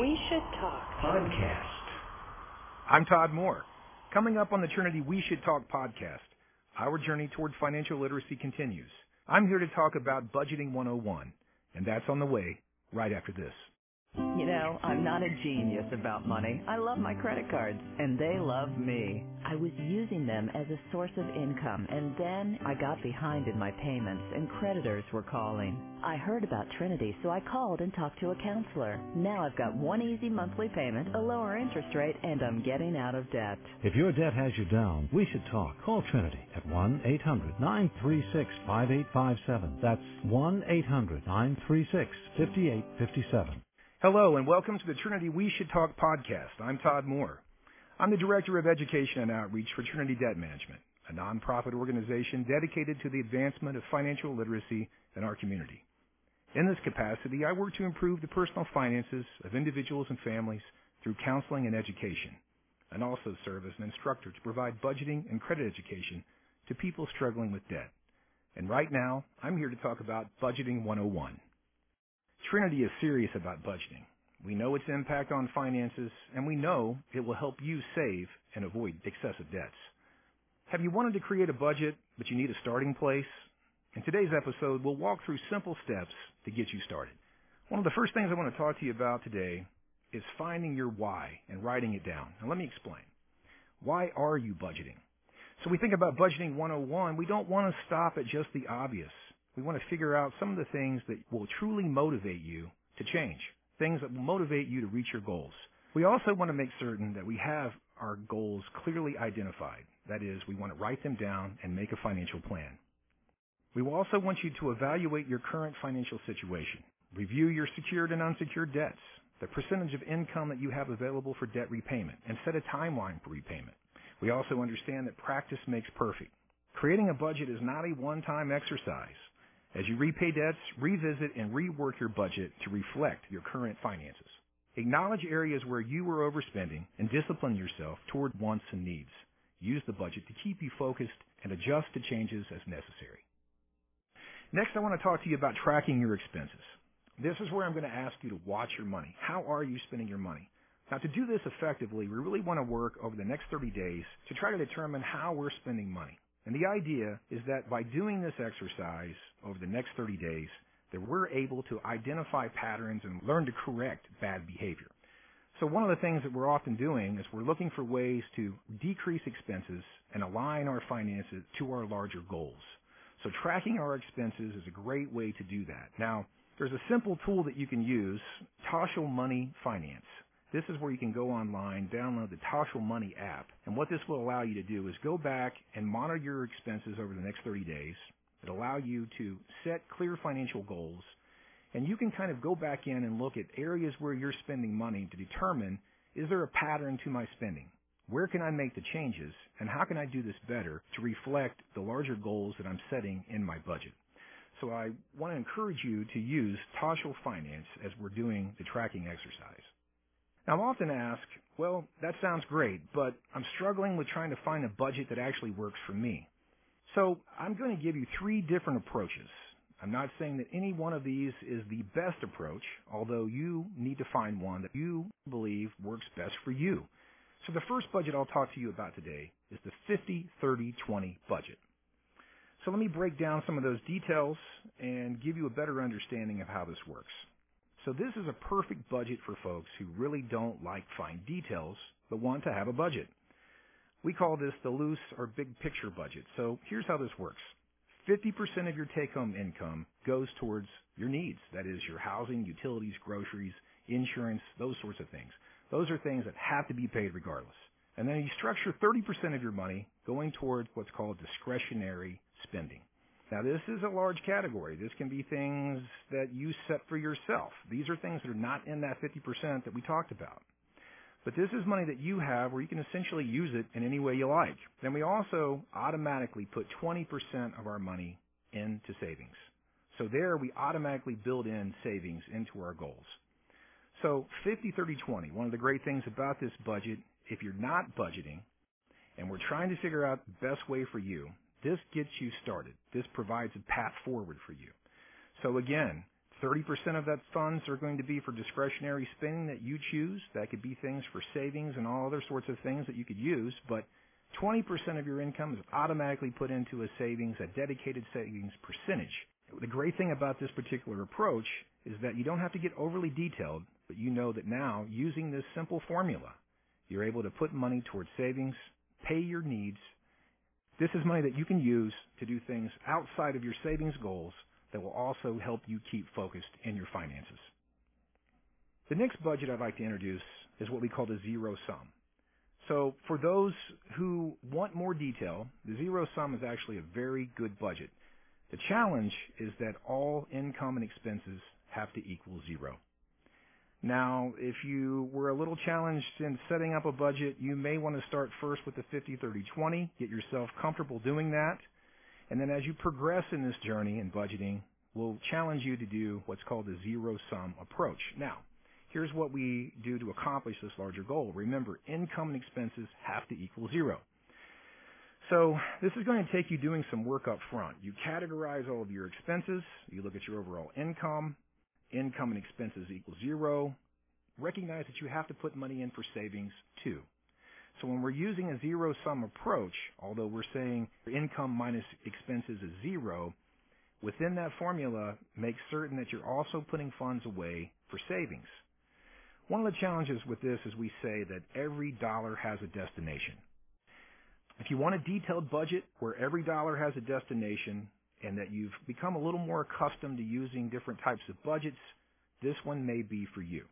We Should Talk podcast. I'm Todd Moore. Coming up on the Trinity We Should Talk podcast, our journey toward financial literacy continues. I'm here to talk about Budgeting 101, and that's on the way right after this. You know, I'm not a genius about money. I love my credit cards, and they love me. I was using them as a source of income, and then I got behind in my payments, and creditors were calling. I heard about Trinity, so I called and talked to a counselor. Now I've got one easy monthly payment, a lower interest rate, and I'm getting out of debt. If your debt has you down, we should talk. Call Trinity at 1 800 936 5857. That's 1 800 936 5857. Hello, and welcome to the Trinity We Should Talk podcast. I'm Todd Moore. I'm the Director of Education and Outreach for Trinity Debt Management, a nonprofit organization dedicated to the advancement of financial literacy in our community. In this capacity, I work to improve the personal finances of individuals and families through counseling and education, and also serve as an instructor to provide budgeting and credit education to people struggling with debt. And right now, I'm here to talk about Budgeting 101. Trinity is serious about budgeting. We know its impact on finances, and we know it will help you save and avoid excessive debts. Have you wanted to create a budget, but you need a starting place? In today's episode, we'll walk through simple steps to get you started. One of the first things I want to talk to you about today is finding your why and writing it down. Now, let me explain. Why are you budgeting? So we think about budgeting 101, we don't want to stop at just the obvious. We want to figure out some of the things that will truly motivate you to change, things that will motivate you to reach your goals. We also want to make certain that we have our goals clearly identified. That is, we want to write them down and make a financial plan. We will also want you to evaluate your current financial situation. Review your secured and unsecured debts, the percentage of income that you have available for debt repayment, and set a timeline for repayment. We also understand that practice makes perfect. Creating a budget is not a one-time exercise. As you repay debts, revisit and rework your budget to reflect your current finances. Acknowledge areas where you were overspending and discipline yourself toward wants and needs. Use the budget to keep you focused and adjust to changes as necessary. Next, I want to talk to you about tracking your expenses. This is where I'm going to ask you to watch your money. How are you spending your money? Now, to do this effectively, we really want to work over the next 30 days to try to determine how we're spending money. And the idea is that by doing this exercise over the next 30 days, that we're able to identify patterns and learn to correct bad behavior. So one of the things that we're often doing is we're looking for ways to decrease expenses and align our finances to our larger goals. So tracking our expenses is a great way to do that. Now, there's a simple tool that you can use, Toshl Money Finance. This is where you can go online, download the Toshl Money app, and what this will allow you to do is go back and monitor your expenses over the next 30 days. It'll allow you to set clear financial goals, and you can kind of go back in and look at areas where you're spending money to determine is there a pattern to my spending? Where can I make the changes, and how can I do this better to reflect the larger goals that I'm setting in my budget? So I want to encourage you to use Toshl Finance as we're doing the tracking exercise. I'm often asked, well, that sounds great, but I'm struggling with trying to find a budget that actually works for me. So I'm going to give you three different approaches. I'm not saying that any one of these is the best approach, although you need to find one that you believe works best for you. So the first budget I'll talk to you about today is the 50 30 20 budget. So let me break down some of those details and give you a better understanding of how this works. So this is a perfect budget for folks who really don't like fine details but want to have a budget. We call this the loose or big picture budget. So here's how this works. 50% of your take home income goes towards your needs. That is your housing, utilities, groceries, insurance, those sorts of things. Those are things that have to be paid regardless. And then you structure 30% of your money going towards what's called discretionary spending. Now, this is a large category. This can be things that you set for yourself. These are things that are not in that 50% that we talked about. But this is money that you have where you can essentially use it in any way you like. Then we also automatically put 20% of our money into savings. So there we automatically build in savings into our goals. So 50, 30, 20. One of the great things about this budget, if you're not budgeting and we're trying to figure out the best way for you, this gets you started. This provides a path forward for you. So again, 30% of that funds are going to be for discretionary spending that you choose. That could be things for savings and all other sorts of things that you could use, but 20% of your income is automatically put into a savings, a dedicated savings percentage. The great thing about this particular approach is that you don't have to get overly detailed, but you know that now using this simple formula, you're able to put money towards savings, pay your needs. This is money that you can use to do things outside of your savings goals that will also help you keep focused in your finances. The next budget I'd like to introduce is what we call the zero sum. So for those who want more detail, the zero sum is actually a very good budget. The challenge is that all income and expenses have to equal zero. Now, if you were a little challenged in setting up a budget, you may want to start first with the 50 30 20, get yourself comfortable doing that. And then as you progress in this journey in budgeting, we'll challenge you to do what's called a zero sum approach. Now, here's what we do to accomplish this larger goal. Remember, income and expenses have to equal zero. So this is going to take you doing some work up front. You categorize all of your expenses. You look at your overall income. Income and expenses equal zero. Recognize that you have to put money in for savings too. So when we're using a zero sum approach, although we're saying income minus expenses is zero, within that formula, make certain that you're also putting funds away for savings. One of the challenges with this is we say that every dollar has a destination. If you want a detailed budget where every dollar has a destination and that you've become a little more accustomed to using different types of budgets, this one may be for you.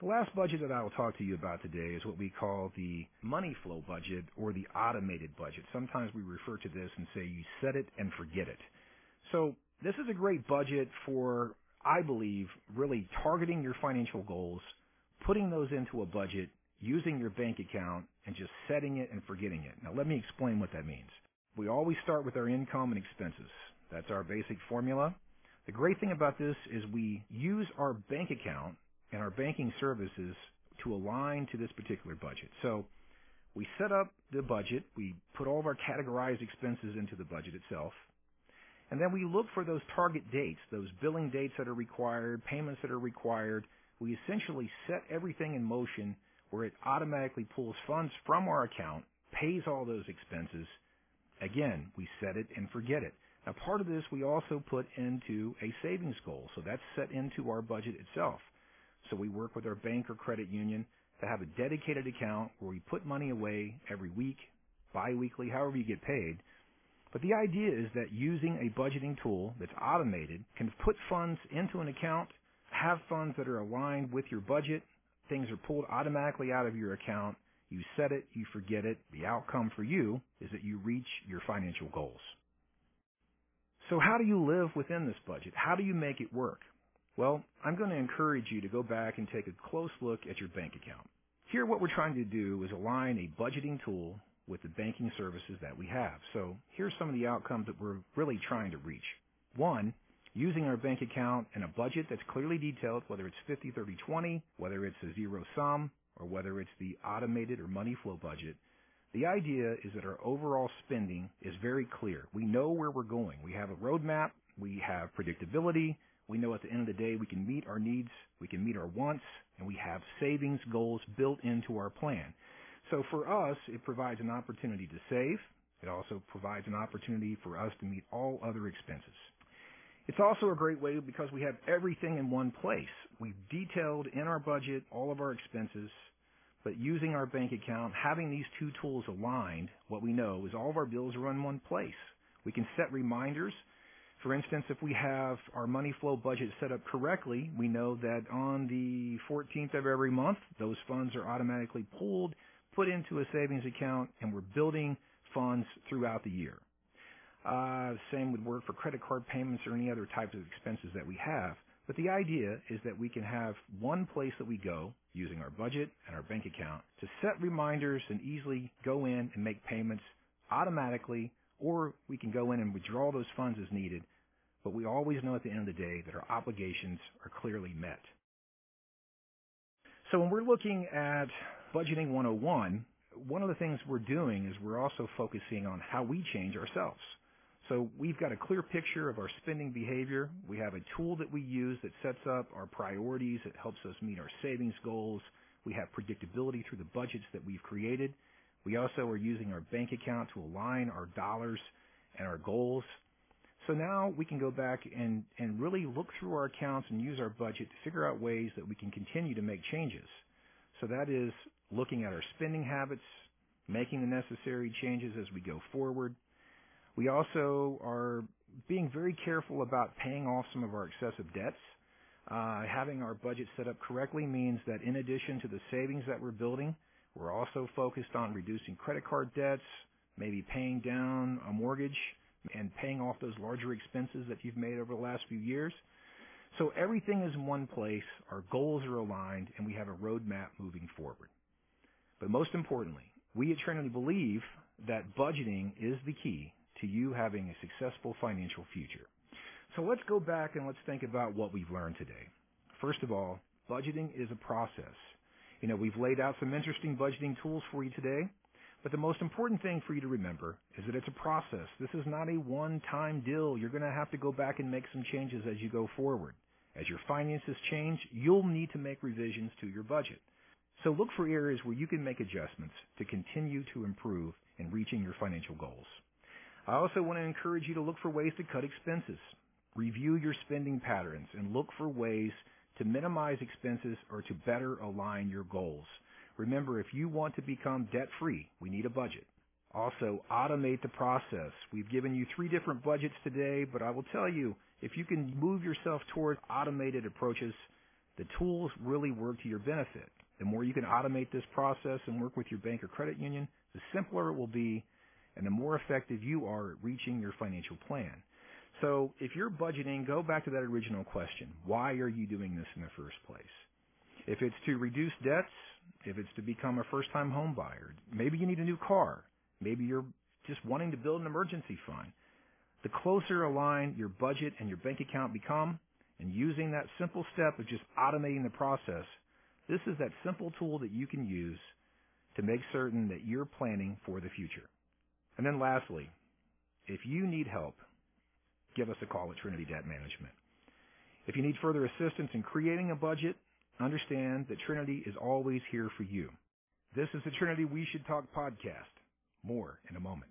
The last budget that I will talk to you about today is what we call the money flow budget or the automated budget. Sometimes we refer to this and say you set it and forget it. So this is a great budget for, I believe, really targeting your financial goals, putting those into a budget, using your bank account, and just setting it and forgetting it. Now let me explain what that means. We always start with our income and expenses. That's our basic formula. The great thing about this is we use our bank account and our banking services to align to this particular budget. So we set up the budget, we put all of our categorized expenses into the budget itself, and then we look for those target dates, those billing dates that are required, payments that are required. We essentially set everything in motion where it automatically pulls funds from our account, pays all those expenses. Again, we set it and forget it. Now part of this we also put into a savings goal, so that's set into our budget itself. So we work with our bank or credit union to have a dedicated account where we put money away every week, biweekly, however you get paid. But the idea is that using a budgeting tool that's automated can put funds into an account, have funds that are aligned with your budget. Things are pulled automatically out of your account. You set it, you forget it. The outcome for you is that you reach your financial goals. So how do you live within this budget? How do you make it work? Well, I'm going to encourage you to go back and take a close look at your bank account. Here, what we're trying to do is align a budgeting tool with the banking services that we have. So here's some of the outcomes that we're really trying to reach. One, using our bank account and a budget that's clearly detailed, whether it's 50, 30, 20, whether it's a zero sum, or whether it's the automated or money flow budget, the idea is that our overall spending is very clear. We know where we're going. We have a roadmap. We have predictability. We know at the end of the day we can meet our needs, we can meet our wants, and we have savings goals built into our plan. So for us, it provides an opportunity to save. It also provides an opportunity for us to meet all other expenses. It's also a great way because we have everything in one place. We've detailed in our budget all of our expenses, but using our bank account, having these two tools aligned, what we know is all of our bills are in one place. We can set reminders for instance, if we have our money flow budget set up correctly, we know that on the 14th of every month, those funds are automatically pulled, put into a savings account, and we're building funds throughout the year. Uh, same would work for credit card payments or any other types of expenses that we have. But the idea is that we can have one place that we go using our budget and our bank account to set reminders and easily go in and make payments automatically or we can go in and withdraw those funds as needed, but we always know at the end of the day that our obligations are clearly met. So when we're looking at Budgeting 101, one of the things we're doing is we're also focusing on how we change ourselves. So we've got a clear picture of our spending behavior. We have a tool that we use that sets up our priorities. It helps us meet our savings goals. We have predictability through the budgets that we've created. We also are using our bank account to align our dollars and our goals. So now we can go back and, and really look through our accounts and use our budget to figure out ways that we can continue to make changes. So that is looking at our spending habits, making the necessary changes as we go forward, we also are being very careful about paying off some of our excessive debts. Uh, having our budget set up correctly means that in addition to the savings that we're building, we're also focused on reducing credit card debts, maybe paying down a mortgage and paying off those larger expenses that you've made over the last few years. So everything is in one place, our goals are aligned, and we have a roadmap moving forward. But most importantly, we at Trinity believe that budgeting is the key to you having a successful financial future. So let's go back and let's think about what we've learned today. First of all, budgeting is a process. You know, we've laid out some interesting budgeting tools for you today, but the most important thing for you to remember is that it's a process. This is not a one-time deal. You're going to have to go back and make some changes as you go forward. As your finances change, you'll need to make revisions to your budget. So look for areas where you can make adjustments to continue to improve in reaching your financial goals. I also want to encourage you to look for ways to cut expenses. Review your spending patterns and look for ways to minimize expenses or to better align your goals. Remember, if you want to become debt free, we need a budget. Also, automate the process. We've given you three different budgets today, but I will tell you, if you can move yourself toward automated approaches, the tools really work to your benefit. The more you can automate this process and work with your bank or credit union, the simpler it will be and the more effective you are at reaching your financial plan. So if you're budgeting, go back to that original question. Why are you doing this in the first place? If it's to reduce debts, if it's to become a first time home buyer, maybe you need a new car, maybe you're just wanting to build an emergency fund. The closer aligned your budget and your bank account become, and using that simple step of just automating the process, this is that simple tool that you can use to make certain that you're planning for the future. And then lastly, if you need help, give us a call at Trinity Debt Management. If you need further assistance in creating a budget, understand that Trinity is always here for you. This is the Trinity We Should Talk podcast. More in a moment.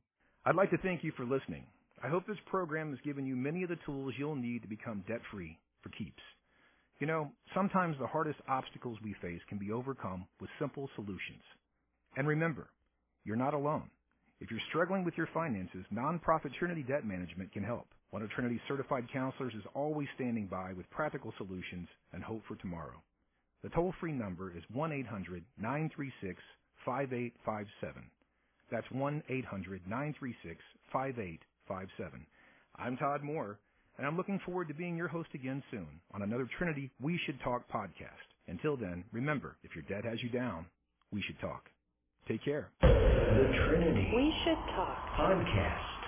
I'd like to thank you for listening. I hope this program has given you many of the tools you'll need to become debt free for keeps. You know, sometimes the hardest obstacles we face can be overcome with simple solutions. And remember, you're not alone. If you're struggling with your finances, nonprofit Trinity Debt Management can help. One of Trinity's certified counselors is always standing by with practical solutions and hope for tomorrow. The toll free number is 1 800 936 5857. That's 1 800 936 5857. I'm Todd Moore, and I'm looking forward to being your host again soon on another Trinity We Should Talk podcast. Until then, remember, if your debt has you down, we should talk. Take care. The Trinity We should talk. Podcast.